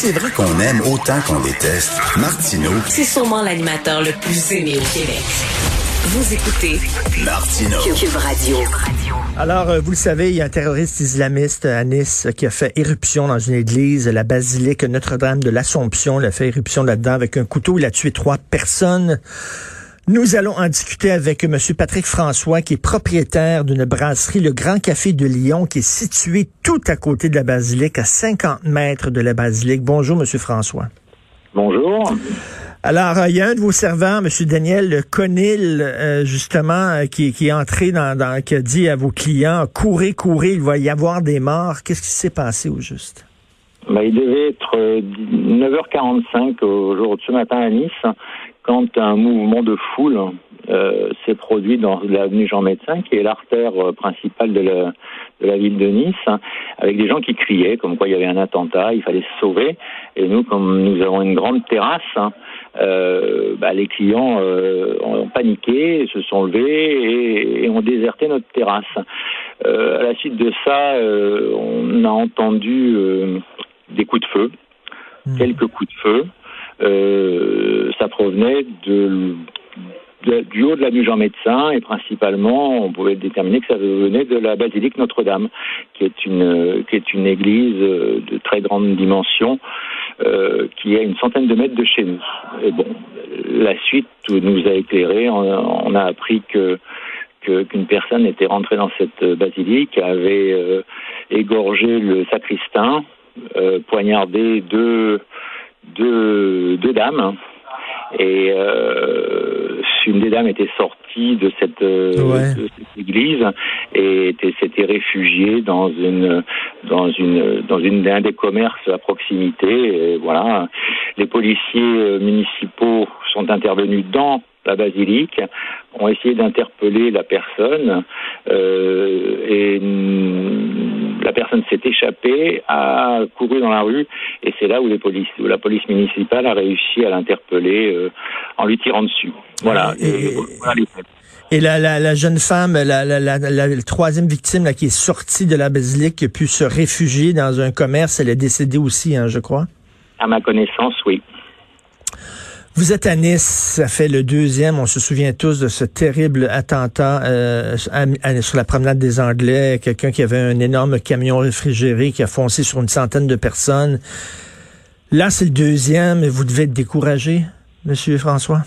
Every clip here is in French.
C'est vrai qu'on aime autant qu'on déteste, Martineau, C'est sûrement l'animateur le plus aimé au Québec. Vous écoutez Martineau. Cube Radio. Alors, euh, vous le savez, il y a un terroriste islamiste à Nice qui a fait éruption dans une église, la basilique Notre-Dame de l'Assomption. Il a fait éruption là-dedans avec un couteau. Il a tué trois personnes. Nous allons en discuter avec M. Patrick François, qui est propriétaire d'une brasserie, le Grand Café de Lyon, qui est situé tout à côté de la basilique, à 50 mètres de la basilique. Bonjour, M. François. Bonjour. Alors, euh, il y a un de vos serveurs, M. Daniel Conil, euh, justement, euh, qui, qui est entré dans, dans, qui a dit à vos clients, courez, courez, il va y avoir des morts. Qu'est-ce qui s'est passé au juste? Ben, il devait être euh, 9h45 au jour de ce matin à Nice, quand un mouvement de foule euh, s'est produit dans l'avenue Jean Médecin, qui est l'artère euh, principale de la, de la ville de Nice, avec des gens qui criaient, comme quoi il y avait un attentat, il fallait se sauver. Et nous, comme nous avons une grande terrasse, hein, euh, bah, les clients euh, ont paniqué, se sont levés et, et ont déserté notre terrasse. À la suite de ça, on a entendu des coups de feu, quelques coups de feu. Euh, ça provenait du haut de l'avenue Jean Médecin et principalement, on pouvait déterminer que ça venait de la basilique Notre-Dame, qui est une église euh, de très grande dimension, euh, qui est à une centaine de mètres de chez nous. Bon, la suite nous a éclairé. On, a appris que qu'une personne était rentrée dans cette basilique, avait égorgé le sacristain, poignardé deux, deux, deux dames. Et euh, une des dames était sortie de cette, euh, Ouais. de cette église et était- s'était réfugiée dans une dans une dans une un des commerces à proximité. Et voilà, les policiers euh, municipaux sont intervenus dans la basilique, ont essayé d'interpeller la personne euh, et la personne s'est échappée, a couru dans la rue et c'est là où, les polices, où la police municipale a réussi à l'interpeller euh, en lui tirant dessus. Voilà. Et- Et voilà les faits. Et la, la, la jeune femme, la, troisième victime là, qui est sortie de la basilique, qui a pu se réfugier dans un commerce, elle est décédée aussi, hein, je crois. À ma connaissance, oui. Vous êtes à Nice, ça fait le deuxième, on se souvient tous de ce terrible attentat euh, sur la promenade des Anglais, quelqu'un qui avait un énorme camion réfrigéré qui a foncé sur une centaine de personnes. Là, c'est le deuxième, et vous devez être découragé, Monsieur François?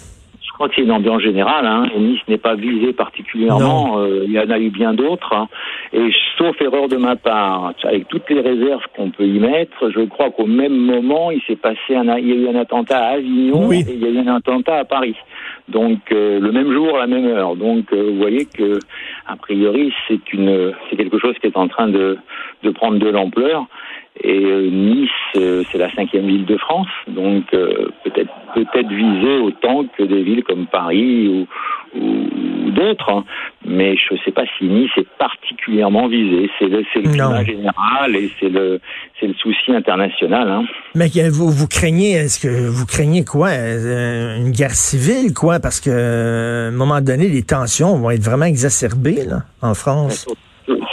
Je crois que c'est une ambiance générale. Hein. Nice n'est pas visé particulièrement. Euh, il y en a eu bien d'autres. hein. Et sauf erreur de ma part, avec toutes les réserves qu'on peut y mettre, je crois qu'au même moment, il s'est passé un, il y a eu un attentat à Avignon Oui. et il y a eu un attentat à Paris. Donc euh, le même jour, la même heure. Donc euh, vous voyez que a priori c'est une, c'est quelque chose qui est en train de, de prendre de l'ampleur. Et euh, Nice, euh, c'est la cinquième ville de France, donc euh, peut-être peut-être visée autant que des villes comme Paris ou, ou- ou d'autres. hein. Mais je ne sais pas si Nice est particulièrement visée. C'est le, c'est le climat général et c'est le, c'est le souci international. Hein. Mais vous, vous craignez, est-ce que vous craignez quoi? Une guerre civile, quoi? Parce que à un moment donné, les tensions vont être vraiment exacerbées là, en France.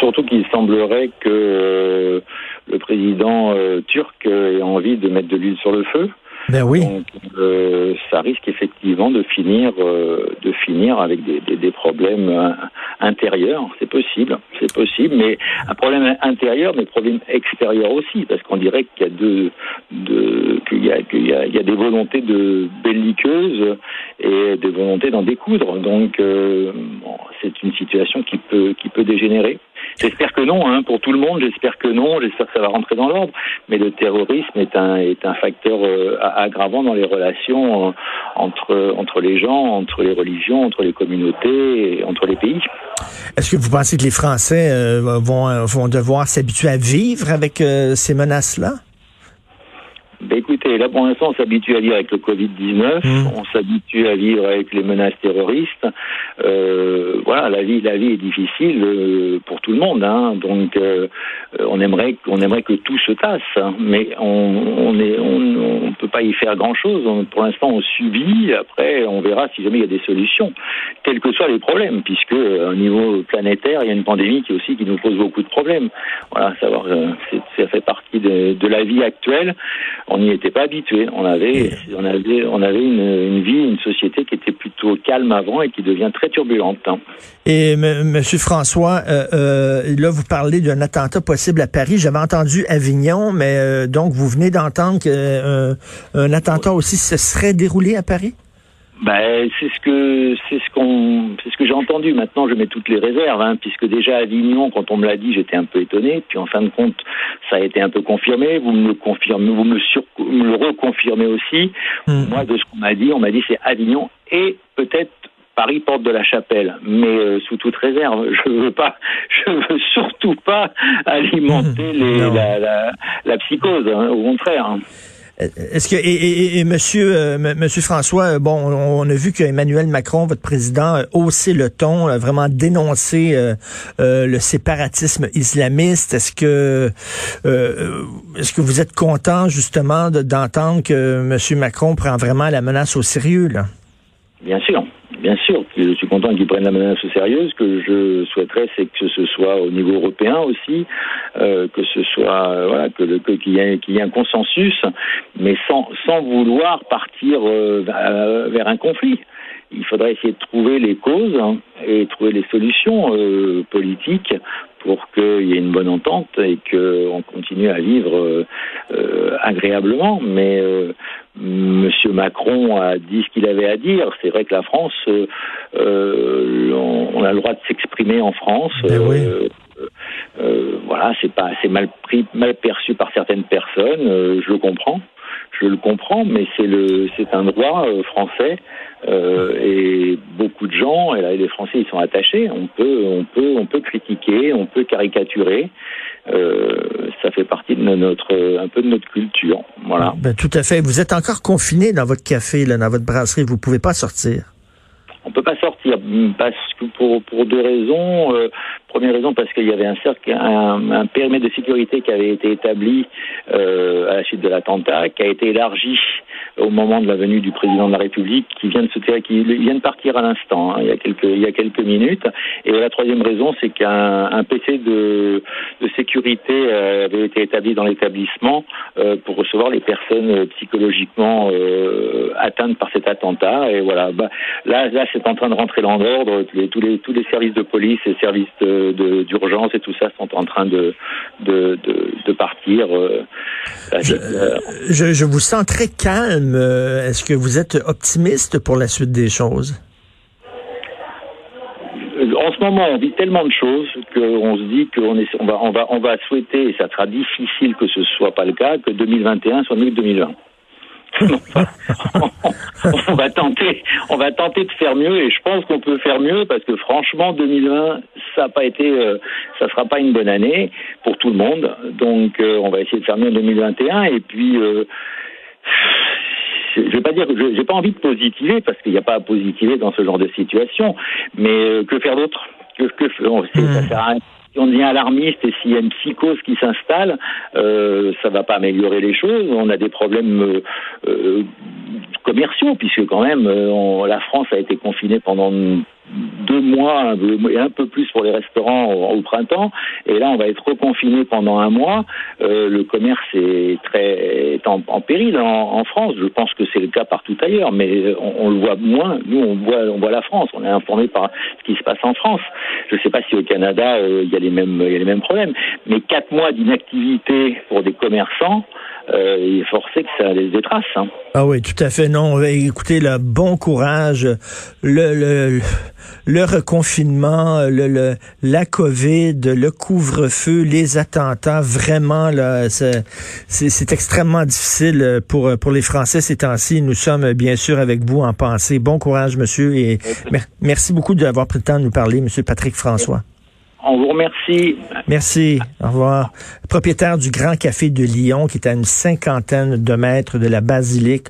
Surtout qu'il semblerait que euh, président euh, turc euh, ait envie de mettre de l'huile sur le feu. Ben oui. Donc, euh, ça risque effectivement de finir, euh, de finir avec des, des, des problèmes euh, intérieurs. C'est possible, c'est possible, mais un problème intérieur, mais problème extérieur aussi, parce qu'on dirait qu'il y a deux, deux qu'il y a, qu'il y a, il y a des volontés de belliqueuses et des volontés d'en découdre. Donc, bon, c'est une situation qui peut, qui peut dégénérer. J'espère que non, hein, pour tout le monde. J'espère que non. J'espère que ça va rentrer dans l'ordre. Mais le terrorisme est un est un facteur euh, aggravant dans les relations euh, entre entre les gens, entre les religions, entre les communautés, entre les pays. Est-ce que vous pensez que les Français euh, vont, vont devoir s'habituer à vivre avec euh, ces menaces-là? Là pour l'instant on s'habitue à vivre avec le Covid-19, Mm. on s'habitue à vivre avec les menaces terroristes. Euh, voilà, la vie, la vie est difficile euh, pour tout le monde, hein. donc euh, on aimerait, on aimerait que tout se tasse, hein. mais on, on est, on, on peut pas y faire grand chose. pour l'instant on subit. Après on verra si jamais il y a des solutions, quels que soient les problèmes, puisque au niveau planétaire il y a une pandémie qui aussi qui nous pose beaucoup de problèmes. Voilà, savoir, ça fait partie de, de la vie actuelle. On n'y était pas habitué. On avait, on avait, on avait une, une vie, une société qui était plutôt calme avant et qui devient très turbulente. hein. Et M. Monsieur François, euh, euh, là, vous parlez d'un attentat possible à Paris. J'avais entendu Avignon, mais euh, donc vous venez d'entendre qu'un un attentat aussi se serait déroulé à Paris? Ben, c'est ce que c'est ce qu'on c'est ce que j'ai entendu. Maintenant, je mets toutes les réserves, hein, puisque déjà à Avignon, quand on me l'a dit, j'étais un peu étonné. Puis en fin de compte, ça a été un peu confirmé. Vous me le confirmez, vous me sur, me le reconfirmez aussi. Mm. Moi, de ce qu'on m'a dit, on m'a dit c'est Avignon et peut-être Paris porte de la Chapelle, mais euh, sous toute réserve. Je veux pas, je veux surtout pas alimenter les, Non. la, la, la psychose. hein, au contraire. Hein. Est-ce que et, et- Monsieur euh, Monsieur François, euh, bon, on, a vu qu'Emmanuel Macron, votre président, a haussé le ton, a vraiment dénoncé euh, euh, le séparatisme islamiste. Est-ce que euh, est-ce que vous êtes content justement de- d'entendre que Monsieur Macron prend vraiment la menace au sérieux là? Bien sûr, bien sûr. Je suis content qu'ils prennent la menace au sérieux. Ce que je souhaiterais, c'est que ce soit au niveau européen aussi, euh, que ce soit euh, voilà, que qu'il y, ait- y ait un consensus, mais sans sans vouloir partir euh, vers- un conflit. Il faudrait essayer de trouver les causes hein, et trouver les solutions politiques pour qu'il y ait une bonne entente et qu'on continue à vivre agréablement. Mais Monsieur Macron a dit ce qu'il avait à dire. C'est vrai que la France, euh, euh, on, on a le droit de s'exprimer en France. Ben oui. Euh, euh, voilà, c'est pas, c'est mal pris, mal perçu par certaines personnes. je le comprends, je le comprends, mais c'est le, c'est un droit français. Euh, et beaucoup de gens, et là, les Français, ils sont attachés. On peut, on peut, on peut critiquer, on peut caricaturer. Euh, ça fait partie de notre, un peu de notre culture. Voilà. Ben, tout à fait. Vous êtes encore confiné dans votre café, là, dans votre brasserie. Vous pouvez pas sortir. On peut pas sortir parce que pour pour deux raisons. Euh, première raison parce qu'il y avait un cercle, un, un périmètre de sécurité qui avait été établi euh, à la suite de l'attentat, qui a été élargi au moment de la venue du président de la République, qui vient de partir à l'instant, hein, il y a quelques minutes. Et la troisième raison, c'est qu'un un PC de sécurité euh, avait été établi dans l'établissement euh, pour recevoir les personnes psychologiquement atteintes par cet attentat. Et voilà, bah, là, là, c'est en train de rentrer dans l'ordre. Tous les tous les services de police et services de- d'urgence et tout ça sont en train de de de, de partir. euh, euh, Je, je vous sens très calme. Euh, Est-ce que vous êtes optimiste pour la suite des choses? en ce moment, on vit tellement de choses qu'on se dit qu'on est, on va, on va, on va souhaiter, et ça sera difficile que ce soit pas le cas, que 2021 soit mieux que 2020. on va tenter, on va tenter de faire mieux, et je pense qu'on peut faire mieux parce que franchement, 2020, ça a pas été, euh, ça sera pas une bonne année pour tout le monde. Donc, euh, on va essayer de faire mieux en 2021, et puis. Euh, je vais pas dire que j'ai pas envie de positiver parce qu'il n'y a pas à positiver dans ce genre de situation, mais que faire d'autre? Que, que on- c'est- ça sert à rien. Si on devient alarmiste et s'il y a une psychose qui s'installe, euh, ça va pas améliorer les choses. On a des problèmes euh, euh, commerciaux puisque quand même on- la France a été confinée pendant deux mois et un peu plus pour les restaurants au, printemps. Et là on va être reconfiné pendant un mois. Euh, le commerce est très en, péril en, France. Je pense que c'est le cas partout ailleurs mais on, le voit moins. Nous on voit la France. On est informé par ce qui se passe en France. Je ne sais pas si au Canada euh, il y a les mêmes problèmes. Mais quatre mois d'inactivité pour des commerçants euh, il est forcé que ça laisse des traces hein. Ah oui, tout à fait. Non, écoutez, le bon courage, le, le, le reconfinement, le, le, la COVID, le couvre-feu, les attentats, vraiment, là, c'est, extrêmement difficile pour, pour les Français ces temps-ci. Nous sommes bien sûr avec vous en pensée. Bon courage, monsieur, et mer- merci beaucoup d'avoir pris le temps de nous parler, monsieur Patrick François. On vous remercie. Merci. Au revoir. Propriétaire du Grand Café de Lyon, qui est à une cinquantaine de mètres de la basilique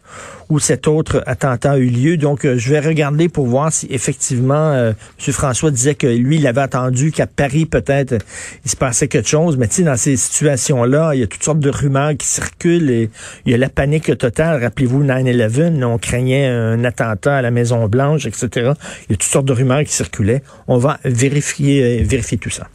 où cet autre attentat a eu lieu. Donc, euh, je vais regarder pour voir si effectivement, euh, M. François disait que lui, il avait attendu qu'à Paris, peut-être, il se passait quelque chose. Mais tu sais, dans ces situations-là, il y a toutes sortes de rumeurs qui circulent et il y a la panique totale. Rappelez-vous 9-11, on craignait un attentat à la Maison-Blanche, etc. Il y a toutes sortes de rumeurs qui circulaient. On va vérifier, euh, vérifier tout ça.